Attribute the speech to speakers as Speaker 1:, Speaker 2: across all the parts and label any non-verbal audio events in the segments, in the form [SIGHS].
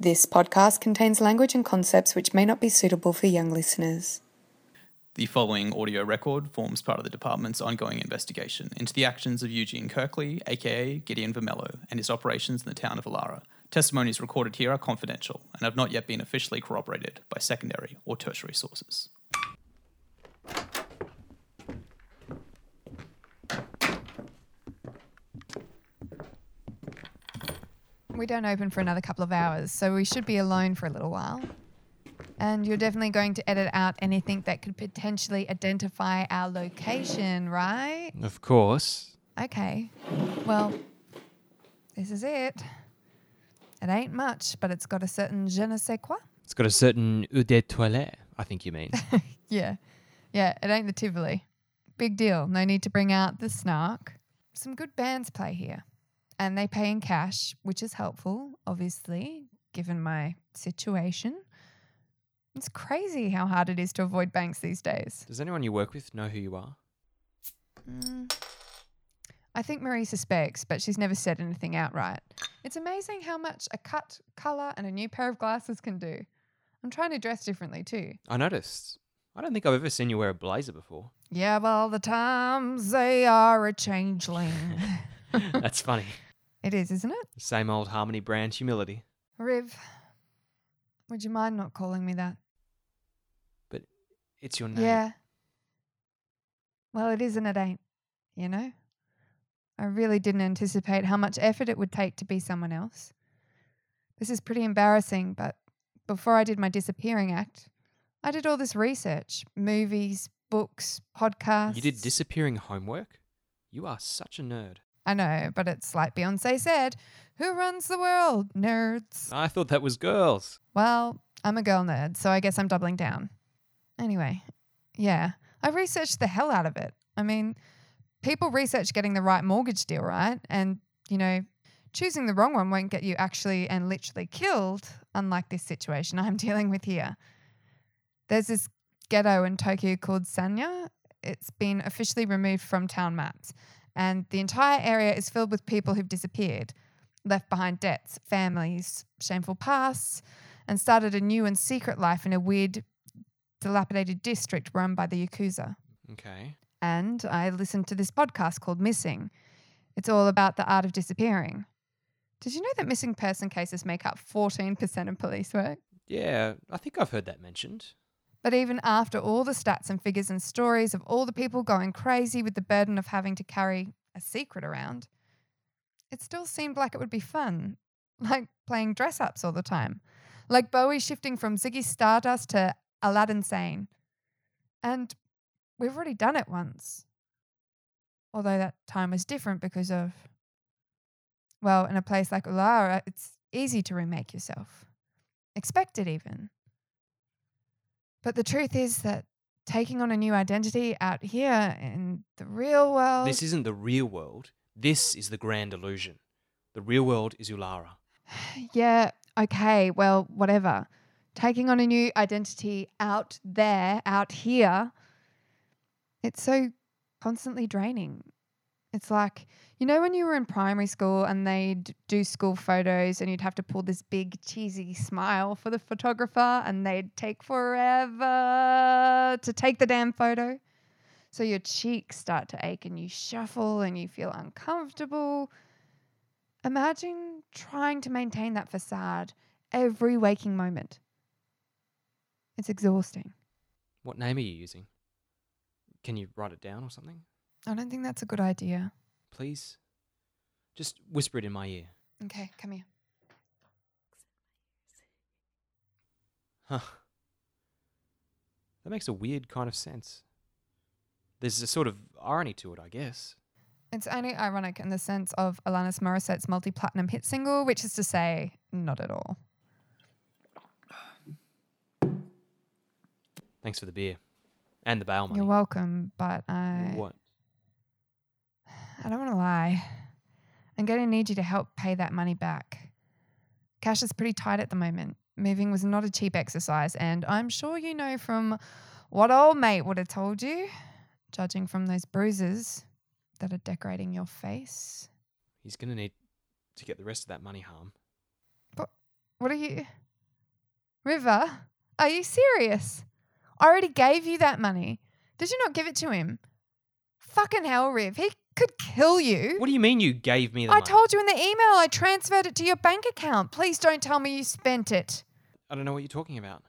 Speaker 1: This podcast contains language and concepts which may not be suitable for young listeners.
Speaker 2: The following audio record forms part of the department's ongoing investigation into the actions of Eugene Kirkley, aka Gideon Vermello, and his operations in the town of Alara. Testimonies recorded here are confidential and have not yet been officially corroborated by secondary or tertiary sources.
Speaker 3: We don't open for another couple of hours, so we should be alone for a little while. And you're definitely going to edit out anything that could potentially identify our location, right?
Speaker 4: Of course.
Speaker 3: Okay. Well, this is it. It ain't much, but it's got a certain je ne sais quoi.
Speaker 4: It's got a certain eau de toilette, I think you mean. [LAUGHS]
Speaker 3: Yeah. Yeah, it ain't the Tivoli. Big deal. No need to bring out the snark. Some good bands play here. And they pay in cash, which is helpful, obviously, given my situation. It's crazy how hard it is to avoid banks these days.
Speaker 4: Does anyone you work with know who you are?
Speaker 3: Mm. I think Marie suspects, but she's never said anything outright. It's amazing how much a cut, colour, and a new pair of glasses can do. I'm trying to dress differently too.
Speaker 4: I noticed. I don't think I've ever seen you wear a blazer before.
Speaker 3: Yeah, well, the times they are a [LAUGHS] changeling.
Speaker 4: That's funny. [LAUGHS]
Speaker 3: it is, isn't it?
Speaker 4: Same old Harmony brand humility.
Speaker 3: Riv, would you mind not calling me that?
Speaker 4: But it's your name.
Speaker 3: Yeah. Well, it is and it ain't, you know? I really didn't anticipate how much effort it would take to be someone else. This is pretty embarrassing, but before I did my disappearing act, I did all this research movies, books, podcasts.
Speaker 4: You did disappearing homework? You are such a nerd.
Speaker 3: I know, but it's like Beyonce said who runs the world? Nerds.
Speaker 4: I thought that was girls.
Speaker 3: Well, I'm a girl nerd, so I guess I'm doubling down. Anyway, yeah, I researched the hell out of it. I mean, people research getting the right mortgage deal, right? And, you know, choosing the wrong one won't get you actually and literally killed, unlike this situation [LAUGHS] I'm dealing with here. There's this ghetto in Tokyo called Sanya. It's been officially removed from town maps, and the entire area is filled with people who've disappeared, left behind debts, families, shameful pasts, and started a new and secret life in a weird, dilapidated district run by the Yakuza.
Speaker 4: Okay.
Speaker 3: And I listened to this podcast called Missing. It's all about the art of disappearing. Did you know that missing person cases make up 14% of police work?
Speaker 4: Yeah, I think I've heard that mentioned.
Speaker 3: But even after all the stats and figures and stories of all the people going crazy with the burden of having to carry a secret around, it still seemed like it would be fun, [LAUGHS] like playing dress ups all the time, like Bowie shifting from Ziggy Stardust to Aladdin Sane. And we've already done it once. Although that time was different because of, well, in a place like Ulara, it's easy to remake yourself, expected even. But the truth is that taking on a new identity out here in the real world.
Speaker 4: This isn't the real world. This is the grand illusion. The real world is Ulara. [SIGHS]
Speaker 3: Yeah, okay, well, whatever. Taking on a new identity out there, out here, it's so constantly draining. It's like, you know, when you were in primary school and they'd do school photos and you'd have to pull this big cheesy smile for the photographer and they'd take forever to take the damn photo? So your cheeks start to ache and you shuffle and you feel uncomfortable. Imagine trying to maintain that facade every waking moment. It's exhausting.
Speaker 4: What name are you using? Can you write it down or something?
Speaker 3: I don't think that's a good idea.
Speaker 4: Please? Just whisper it in my ear.
Speaker 3: Okay, come here.
Speaker 4: Huh. That makes a weird kind of sense. There's a sort of irony to it, I guess.
Speaker 3: It's only ironic in the sense of Alanis Morissette's multi platinum hit single, which is to say, not at all.
Speaker 4: Thanks for the beer. And the bail money.
Speaker 3: You're welcome, but I.
Speaker 4: What?
Speaker 3: I don't want to lie. I'm going to need you to help pay that money back. Cash is pretty tight at the moment. Moving was not a cheap exercise, and I'm sure you know from what old mate would have told you, judging from those bruises that are decorating your face.
Speaker 4: He's going to need to get the rest of that money, Harm.
Speaker 3: What are you. River, are you serious? I already gave you that money. Did you not give it to him? Fucking hell, Riv. He could kill you.
Speaker 4: What do you mean you gave me the
Speaker 3: I
Speaker 4: money?
Speaker 3: told you in the email I transferred it to your bank account. Please don't tell me you spent it.
Speaker 4: I don't know what you're talking about.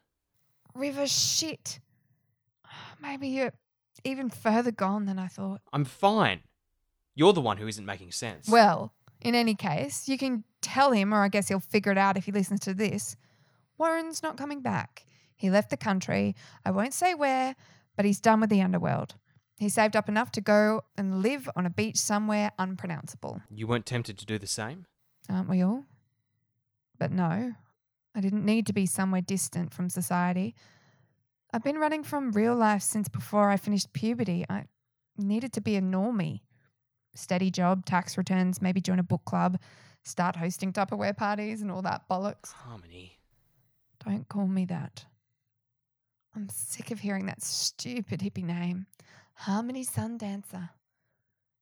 Speaker 3: River, shit. [SIGHS] Maybe you're even further gone than I thought.
Speaker 4: I'm fine. You're the one who isn't making sense.
Speaker 3: Well, in any case, you can tell him, or I guess he'll figure it out if he listens to this. Warren's not coming back. He left the country. I won't say where, but he's done with the underworld. He saved up enough to go and live on a beach somewhere unpronounceable.
Speaker 4: you weren't tempted to do the same?
Speaker 3: Aren't we all? But no, I didn't need to be somewhere distant from society. I've been running from real life since before I finished puberty. I needed to be a normie. Steady job, tax returns, maybe join a book club, start hosting Tupperware parties and all that bollocks.
Speaker 4: Harmony.
Speaker 3: Don't call me that. I'm sick of hearing that stupid hippie name. Harmony Sun Dancer.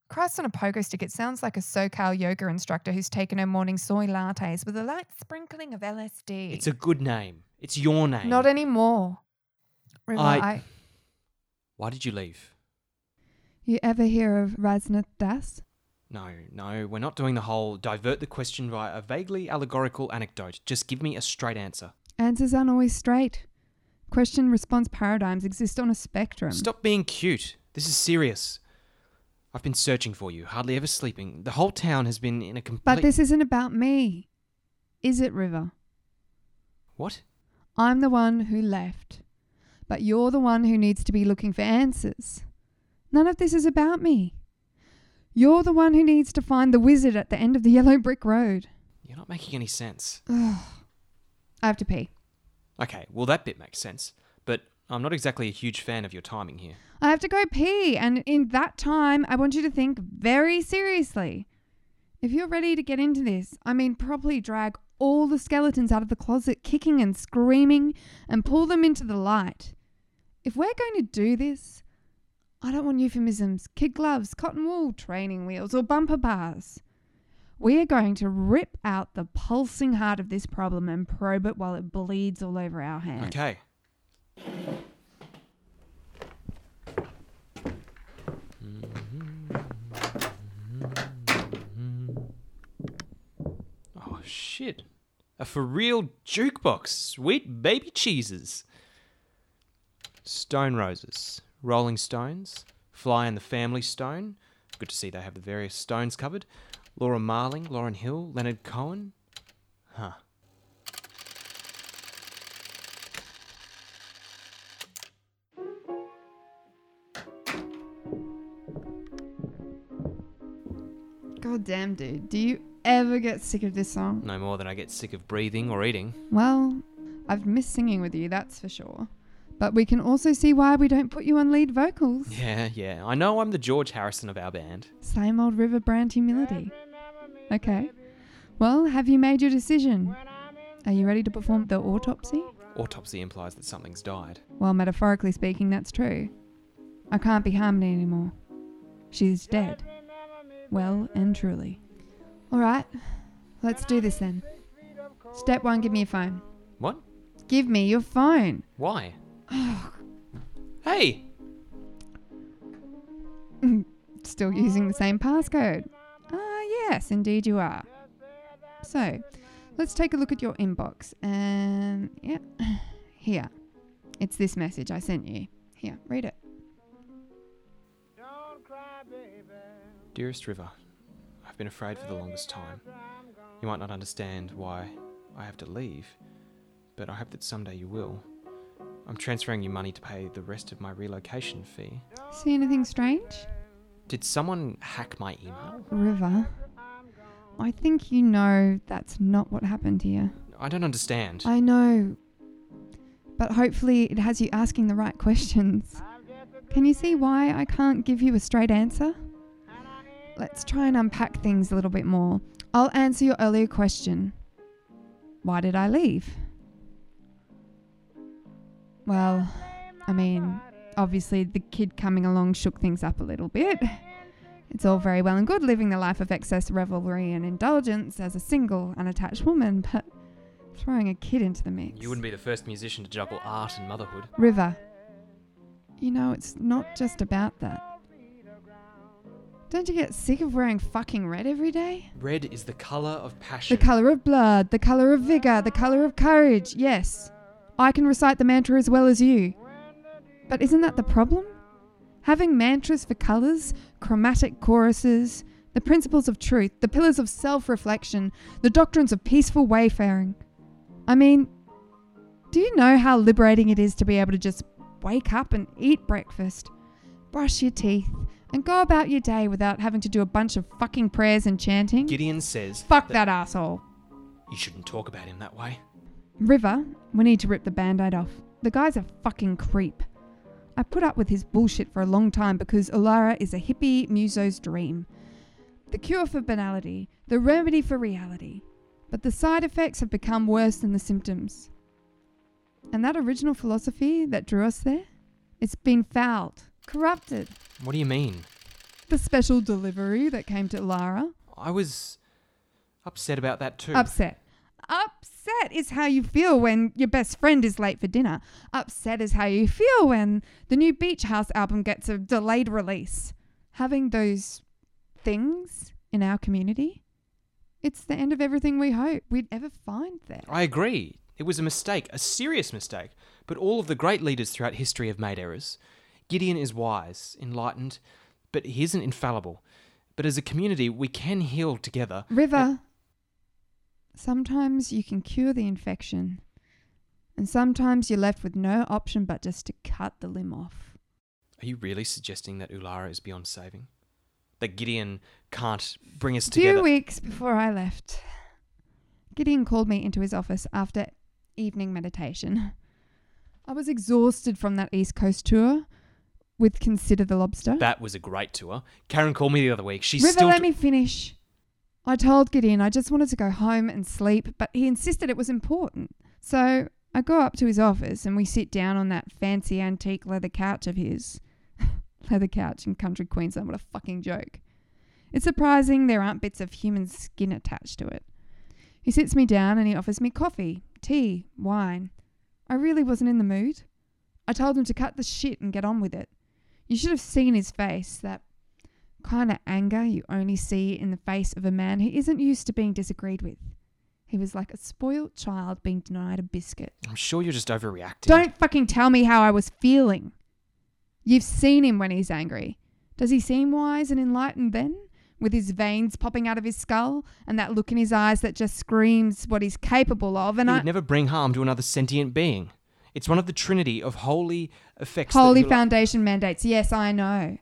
Speaker 3: Christ on a pogo stick, it sounds like a SoCal yoga instructor who's taken her morning soy lattes with a light sprinkling of LSD.
Speaker 4: It's a good name. It's your name.
Speaker 3: Not anymore. River,
Speaker 4: I-
Speaker 3: I...
Speaker 4: Why did you leave?
Speaker 3: You ever hear of Rasnath Das?
Speaker 4: No, no, we're not doing the whole divert the question via a vaguely allegorical anecdote. Just give me a straight answer.
Speaker 3: Answers aren't always straight. Question response paradigms exist on a spectrum.
Speaker 4: Stop being cute. This is serious. I've been searching for you, hardly ever sleeping. The whole town has been in a complete.
Speaker 3: But this isn't about me. Is it, River?
Speaker 4: What?
Speaker 3: I'm the one who left. But you're the one who needs to be looking for answers. None of this is about me. You're the one who needs to find the wizard at the end of the yellow brick road.
Speaker 4: You're not making any sense.
Speaker 3: Ugh. [SIGHS] I have to pee.
Speaker 4: Okay, well, that bit makes sense. I'm not exactly a huge fan of your timing here.
Speaker 3: I have to go pee, and in that time, I want you to think very seriously. If you're ready to get into this, I mean, properly drag all the skeletons out of the closet, kicking and screaming, and pull them into the light. If we're going to do this, I don't want euphemisms, kid gloves, cotton wool, training wheels, or bumper bars. We are going to rip out the pulsing heart of this problem and probe it while it bleeds all over our hands.
Speaker 4: Okay. Mm-hmm. Oh, shit. A for real jukebox. Sweet baby cheeses. Stone roses. Rolling stones. Sly and the Family Stone. Good to see they have the various stones covered. Laura Marling, Lauryn Hill, Leonard Cohen. Huh.
Speaker 3: God damn, dude. Do you ever get sick of this song?
Speaker 4: No more than I get sick of breathing or eating.
Speaker 3: Well, I've missed singing with you, that's for sure. But we can also see why we don't put you on lead vocals.
Speaker 4: Yeah, yeah. I know I'm the George Harrison of our band.
Speaker 3: Same old River Brand humility. Okay. Well, have you made your decision? Are you ready to perform the autopsy?
Speaker 4: Autopsy implies that something's died.
Speaker 3: Well, metaphorically speaking, that's true. I can't be Harmony anymore. She's dead. Well and truly. Alright, let's do this then. Step one give me your phone.
Speaker 4: What?
Speaker 3: Give me your phone.
Speaker 4: Why? [SIGHS] hey! [LAUGHS]
Speaker 3: Still using the same passcode. Ah, yes, indeed you are. So, let's take a look at your inbox. And, yeah, [SIGHS] here. It's this message I sent you. Here, read it.
Speaker 4: Dearest River, I've been afraid for the longest time. You might not understand why I have to leave, but I hope that someday you will. I'm transferring you money to pay the rest of my relocation fee.
Speaker 3: See anything strange?
Speaker 4: Did someone hack my email?
Speaker 3: River. I think you know that's not what happened here.
Speaker 4: I don't understand.
Speaker 3: I know. But hopefully it has you asking the right questions. Can you see why I can't give you a straight answer? Let's try and unpack things a little bit more. I'll answer your earlier question. Why did I leave? Well, I mean, obviously the kid coming along shook things up a little bit. It's all very well and good living the life of excess revelry and indulgence as a single, unattached woman, but throwing a kid into the mix.
Speaker 4: You wouldn't be the first musician to juggle art and motherhood.
Speaker 3: River, you know, it's not just about that. Don't you get sick of wearing fucking red every day?
Speaker 4: Red is the colour of passion.
Speaker 3: The colour of blood, the colour of vigour, the colour of courage. Yes, I can recite the mantra as well as you. But isn't that the problem? Having mantras for colours, chromatic choruses, the principles of truth, the pillars of self reflection, the doctrines of peaceful wayfaring. I mean, do you know how liberating it is to be able to just wake up and eat breakfast, brush your teeth, and go about your day without having to do a bunch of fucking prayers and chanting?
Speaker 4: Gideon says
Speaker 3: Fuck that asshole.
Speaker 4: you shouldn't talk about him that way.
Speaker 3: River, we need to rip the band aid off. The guy's a fucking creep. I put up with his bullshit for a long time because Olara is a hippie muso's dream. The cure for banality, the remedy for reality. But the side effects have become worse than the symptoms. And that original philosophy that drew us there, it's been fouled, corrupted.
Speaker 4: What do you mean?
Speaker 3: The special delivery that came to Lara,
Speaker 4: I was upset about that too.
Speaker 3: Upset. Upset is how you feel when your best friend is late for dinner. Upset is how you feel when the new Beach House album gets a delayed release. Having those things in our community, it's the end of everything we hope we'd ever find there.
Speaker 4: I agree. It was a mistake, a serious mistake. But all of the great leaders throughout history have made errors. Gideon is wise, enlightened, but he isn't infallible. But as a community, we can heal together.
Speaker 3: River, sometimes you can cure the infection, and sometimes you're left with no option but just to cut the limb off.
Speaker 4: Are you really suggesting that Ulara is beyond saving? That Gideon can't bring us together?
Speaker 3: weeks before I left, Gideon called me into his office after evening meditation. I was exhausted from that East Coast tour with Consider the Lobster.
Speaker 4: That was a great tour. Karen called me the other week. She's
Speaker 3: River,
Speaker 4: still.
Speaker 3: let me finish. I told Gideon I just wanted to go home and sleep, but he insisted it was important. So I go up to his office and we sit down on that fancy antique leather couch of his. [LAUGHS] leather couch in country Queensland, what a fucking joke. It's surprising there aren't bits of human skin attached to it. He sits me down and he offers me coffee, tea, wine. I really wasn't in the mood. I told him to cut the shit and get on with it. You should have seen his face, that kind of anger you only see in the face of a man who isn't used to being disagreed with. He was like a spoilt child being denied a biscuit.
Speaker 4: I'm sure you're just overreacting.
Speaker 3: Don't fucking tell me how I was feeling. You've seen him when he's angry. Does he seem wise and enlightened then? With his veins popping out of his skull and that look in his eyes that just screams what he's capable of. And
Speaker 4: He
Speaker 3: I.
Speaker 4: would never bring harm to another sentient being. It's one of the trinity of holy effects.
Speaker 3: Holy Foundation mandates. Yes, I know.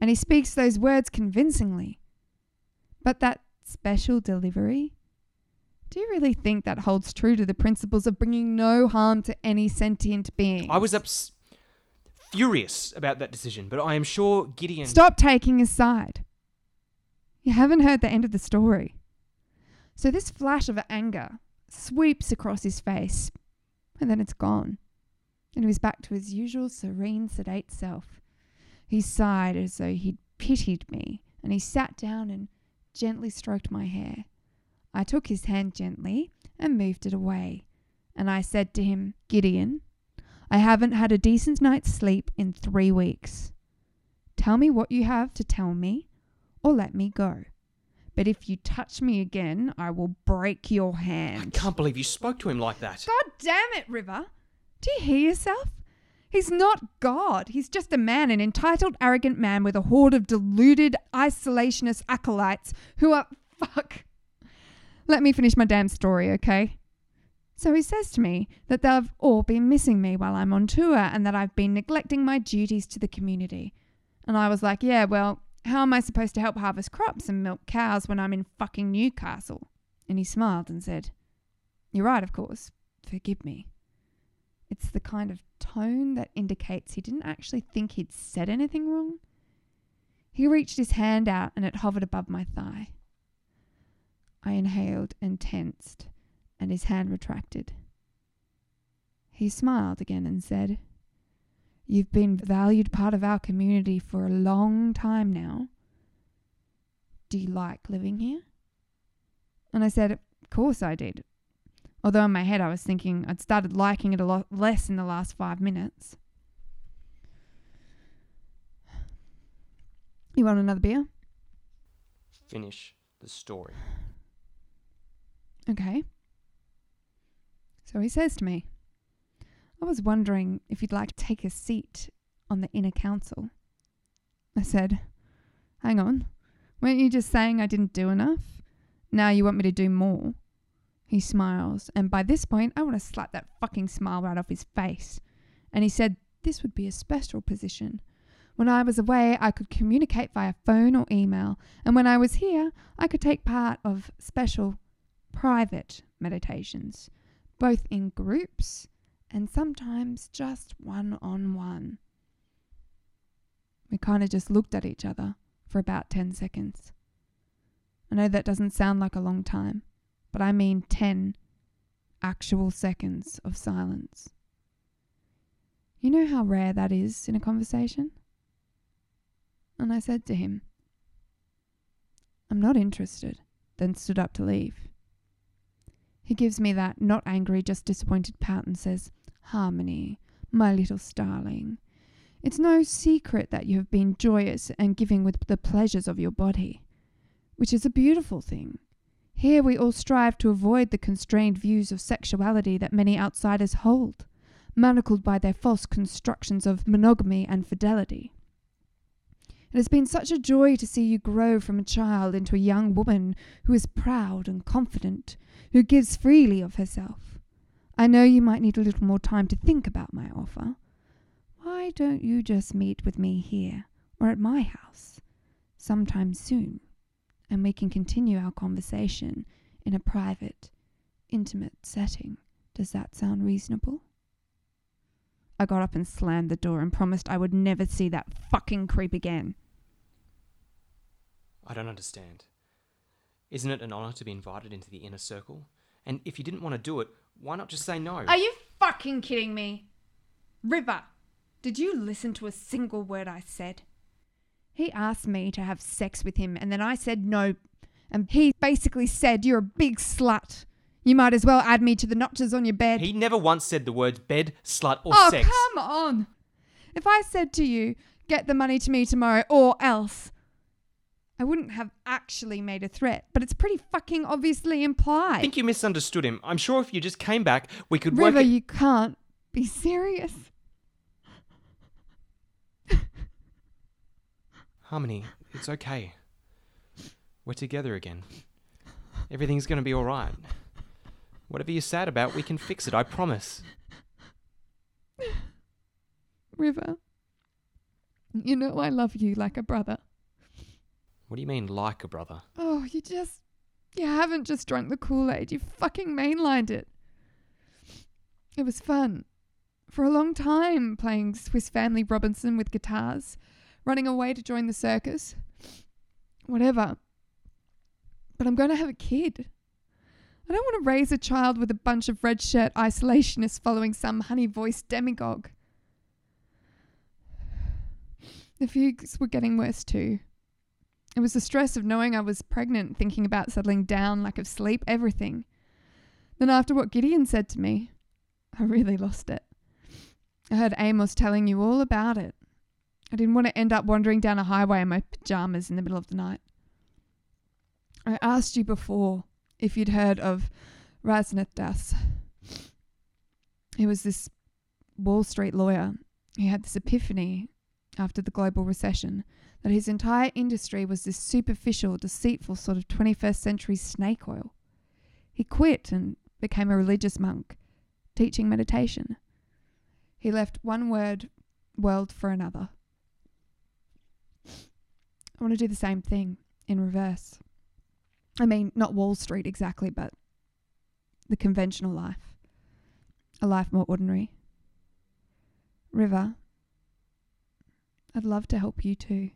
Speaker 3: And he speaks those words convincingly. But that special delivery? Do you really think that holds true to the principles of bringing no harm to any sentient being?
Speaker 4: I was ups- furious about that decision, but I am sure Gideon.
Speaker 3: Stop taking his side. You haven't heard the end of the story. So this flash of anger sweeps across his face, and then it's gone. And he was back to his usual serene, sedate self. He sighed as though he'd pitied me, and he sat down and gently stroked my hair. I took his hand gently and moved it away, and I said to him, Gideon, I haven't had a decent night's sleep in three weeks. Tell me what you have to tell me, or let me go. But if you touch me again, I will break your hand.
Speaker 4: I can't believe you spoke to him like that.
Speaker 3: God damn it, River. Do you hear yourself? He's not God. He's just a man, an entitled, arrogant man with a horde of deluded, isolationist acolytes who are. [LAUGHS] Fuck. Let me finish my damn story, okay? So he says to me that they've all been missing me while I'm on tour and that I've been neglecting my duties to the community. And I was like, yeah, well, how am I supposed to help harvest crops and milk cows when I'm in fucking Newcastle? And he smiled and said, You're right, of course. Forgive me. It's the kind of tone that indicates he didn't actually think he'd said anything wrong. He reached his hand out and it hovered above my thigh. I inhaled and tensed, and his hand retracted. He smiled again and said, You've been a valued part of our community for a long time now. Do you like living here? And I said, Of course I did. Although in my head I was thinking I'd started liking it a lot less in the last five minutes. You want another beer?
Speaker 4: Finish the story.
Speaker 3: Okay. So he says to me, I was wondering if you'd like to take a seat on the inner council. I said, Hang on. Weren't you just saying I didn't do enough? Now you want me to do more? He smiles, and by this point, I want to slap that fucking smile right off his face. And he said, This would be a special position. When I was away, I could communicate via phone or email, and when I was here, I could take part of special private meditations, both in groups and sometimes just one on one. We kind of just looked at each other for about 10 seconds. I know that doesn't sound like a long time, but I mean 10 actual seconds of silence. You know how rare that is in a conversation? And I said to him, I'm not interested, then stood up to leave. He gives me that not angry, just disappointed pout and says, Harmony, my little starling, it's no secret that you have been joyous and giving with the pleasures of your body, which is a beautiful thing. Here we all strive to avoid the constrained views of sexuality that many outsiders hold, manacled by their false constructions of monogamy and fidelity. It has been such a joy to see you grow from a child into a young woman who is proud and confident, who gives freely of herself. I know you might need a little more time to think about my offer. Why don't you just meet with me here or at my house sometime soon, and we can continue our conversation in a private, intimate setting? Does that sound reasonable? I got up and slammed the door and promised I would never see that fucking creep again.
Speaker 4: I don't understand. Isn't it an honour to be invited into the inner circle? And if you didn't want to do it, why not just say no?
Speaker 3: Are you fucking kidding me? River, did you listen to a single word I said? He asked me to have sex with him, and then I said no. And he basically said, You're a big slut. You might as well add me to the notches on your bed.
Speaker 4: He never once said the words bed, slut, or
Speaker 3: oh,
Speaker 4: sex.
Speaker 3: come on. If I said to you, Get the money to me tomorrow, or else, I wouldn't have actually made a threat, but it's pretty fucking obviously implied.
Speaker 4: I think you misunderstood him. I'm sure if you just came back, we could
Speaker 3: River,
Speaker 4: work it.
Speaker 3: you can't be serious.
Speaker 4: Harmony, it's okay. We're together again. Everything's going to be alright. Whatever you're sad about, we can fix it, I promise.
Speaker 3: River, you know I love you like a brother.
Speaker 4: What do you mean, like a brother?
Speaker 3: Oh, you just. You haven't just drunk the Kool Aid, you fucking mainlined it. It was fun. For a long time, playing Swiss Family Robinson with guitars, running away to join the circus. Whatever. But I'm going to have a kid. I don't want to raise a child with a bunch of red shirt isolationists following some honey voiced demagogue. The fugues were getting worse too. It was the stress of knowing I was pregnant, thinking about settling down, lack of sleep, everything. Then, after what Gideon said to me, I really lost it. I heard Amos telling you all about it. I didn't want to end up wandering down a highway in my pajamas in the middle of the night. I asked you before if you'd heard of Raznet Das. He was this Wall Street lawyer. He had this epiphany after the global recession that his entire industry was this superficial, deceitful sort of 21st century snake oil. He quit and became a religious monk, teaching meditation. He left one word world for another. I want to do the same thing in reverse. I mean, not Wall Street exactly, but the conventional life. A life more ordinary. River, I'd love to help you too.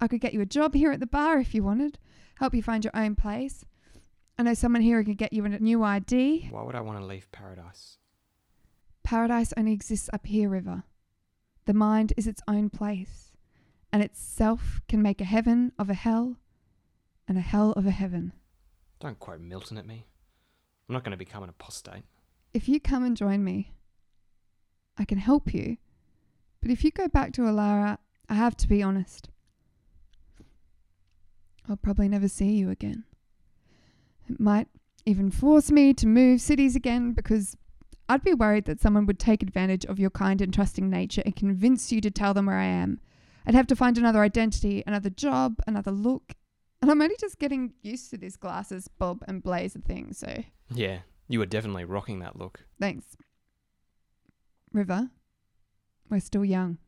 Speaker 3: I could get you a job here at the bar if you wanted, help you find your own place. I know someone here who could get you a new ID.
Speaker 4: Why would I want to leave paradise?
Speaker 3: Paradise only exists up here, River. The mind is its own place, and itself can make a heaven of a hell and a hell of a heaven.
Speaker 4: Don't quote Milton at me. I'm not going to become an apostate.
Speaker 3: If you come and join me, I can help you. But if you go back to Alara, I have to be honest. I'll probably never see you again. It might even force me to move cities again because I'd be worried that someone would take advantage of your kind and trusting nature and convince you to tell them where I am. I'd have to find another identity, another job, another look. And I'm only just getting used to this glasses, bob, and blazer thing, so
Speaker 4: Yeah, you were definitely rocking that look.
Speaker 3: thanks. River, we're still young.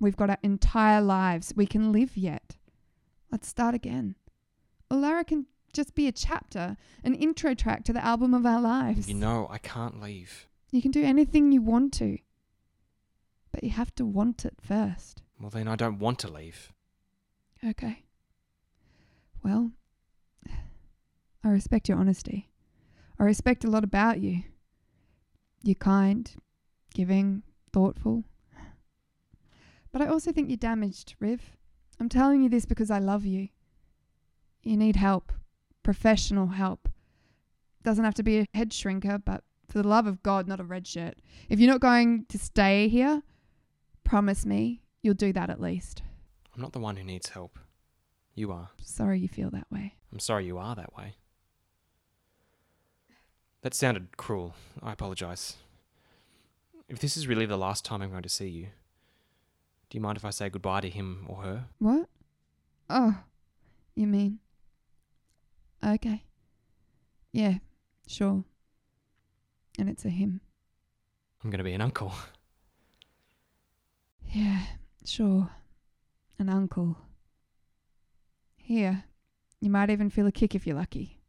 Speaker 3: We've got our entire lives. We can live yet. Let's start again. Alara can just be a chapter, an intro track to the album of our lives.
Speaker 4: You know, I can't leave.
Speaker 3: You can do anything you want to, but you have to want it first.
Speaker 4: Well, then I don't want to leave.
Speaker 3: Okay. Well, I respect your honesty. I respect a lot about you. You're kind, giving, thoughtful. But I also think you're damaged, Riv. I'm telling you this because I love you. You need help, professional help. Doesn't have to be a head shrinker, but for the love of God, not a red shirt. If you're not going to stay here, promise me you'll do that at least.
Speaker 4: I'm not the one who needs help. You are.
Speaker 3: Sorry you feel that way.
Speaker 4: I'm sorry you are that way. That sounded cruel. I apologize. If this is really the last time I'm going to see you, do you mind if I say goodbye to him or her?
Speaker 3: What? Oh, you mean? Okay. Yeah, sure. And it's a him.
Speaker 4: I'm going to be an uncle.
Speaker 3: Yeah, sure. An uncle. Here, you might even feel a kick if you're lucky.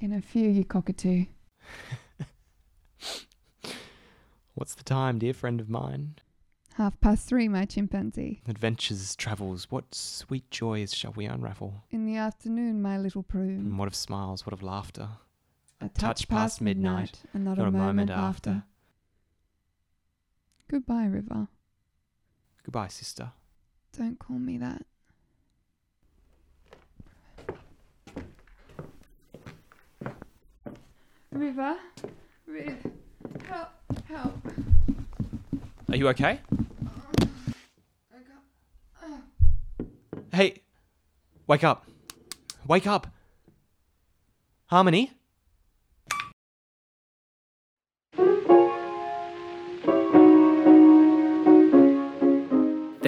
Speaker 3: In a few, you cockatoo. [LAUGHS]
Speaker 4: What's the time, dear friend of mine?
Speaker 3: Half past three, my chimpanzee.
Speaker 4: Adventures, travels, what sweet joys shall we unravel?
Speaker 3: In the afternoon, my little prune.
Speaker 4: And what of smiles, what of laughter?
Speaker 3: A
Speaker 4: touch past midnight,
Speaker 3: and not, a, moment, after. Goodbye, River.
Speaker 4: Goodbye, sister.
Speaker 3: Don't call me that. River, River, help, help.
Speaker 4: Are you okay?
Speaker 3: Oh, I got, oh.
Speaker 4: Hey, wake up. Wake up. Harmony?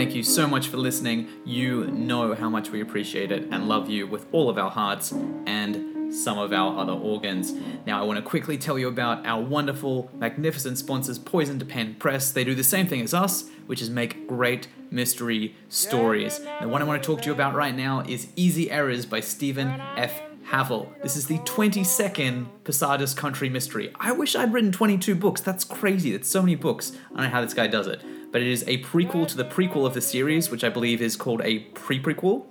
Speaker 2: Thank you so much for listening. You know how much we appreciate it and love you with all of our hearts and some of our other organs. Now, I want to quickly tell you about our wonderful, magnificent sponsors, Poisoned Pen Press. They do the same thing as us, which is make great mystery stories. The one I want to talk to you about right now is Easy Errors by Steven F. Havill. This is the 22nd Posadas County Mystery. I wish I'd written 22 books. That's crazy. That's so many books. I don't know how this guy does it. But it is a prequel to the prequel of the series, which I believe is called a pre prequel.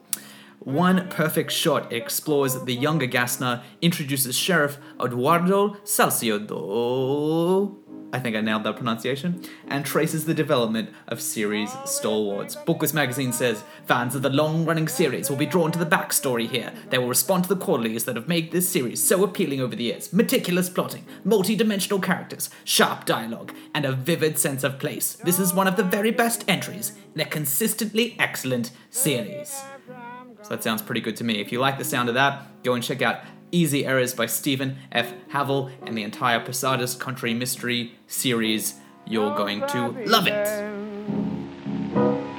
Speaker 2: One perfect shot explores the younger Gastner, introduces Sheriff Eduardo Salcedo. I think I nailed that pronunciation, and traces the development of series stalwarts. Booklist magazine says fans of the long running series will be drawn to the backstory here. They will respond to the qualities that have made this series so appealing over the years meticulous plotting, multi dimensional characters, sharp dialogue, and a vivid sense of place. This is one of the very best entries in a consistently excellent series. So that sounds pretty good to me. If you like the sound of that, go and check out Easy Errors by Steven F. Havill and the entire Posadas County Mystery series. You're going to love it.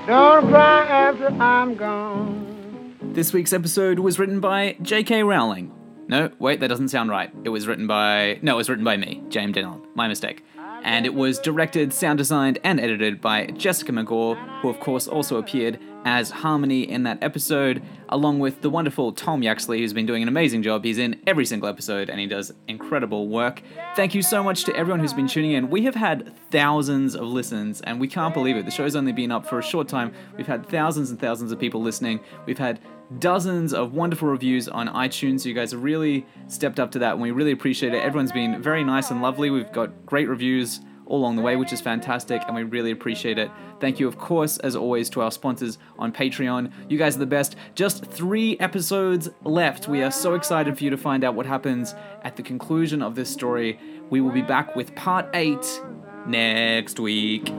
Speaker 5: Don't cry after I'm gone.
Speaker 2: This week's episode was written by J.K. Rowling. No, wait, that doesn't sound right. It was written by. No, it was written by me, James Dennell. My mistake. And it was directed, sound designed, and edited by Jessica McGaw, who of course also appeared as Harmony in that episode, along with the wonderful Tom Yaxley, who's been doing an amazing job. He's in every single episode and he does incredible work. Thank you so much to everyone who's been tuning in. We have had thousands of listens and we can't believe it. The show's only been up for a short time. We've had thousands and thousands of people listening. We've had dozens of wonderful reviews on iTunes. You guys have really stepped up to that and we really appreciate it. Everyone's been very nice and lovely. We've got great reviews all along the way, which is fantastic, and we really appreciate it. Thank you, of course, as always, to our sponsors on Patreon. You guys are the best. Just three episodes left. We are so excited for you to find out what happens at the conclusion of this story. We will be back with part eight next week.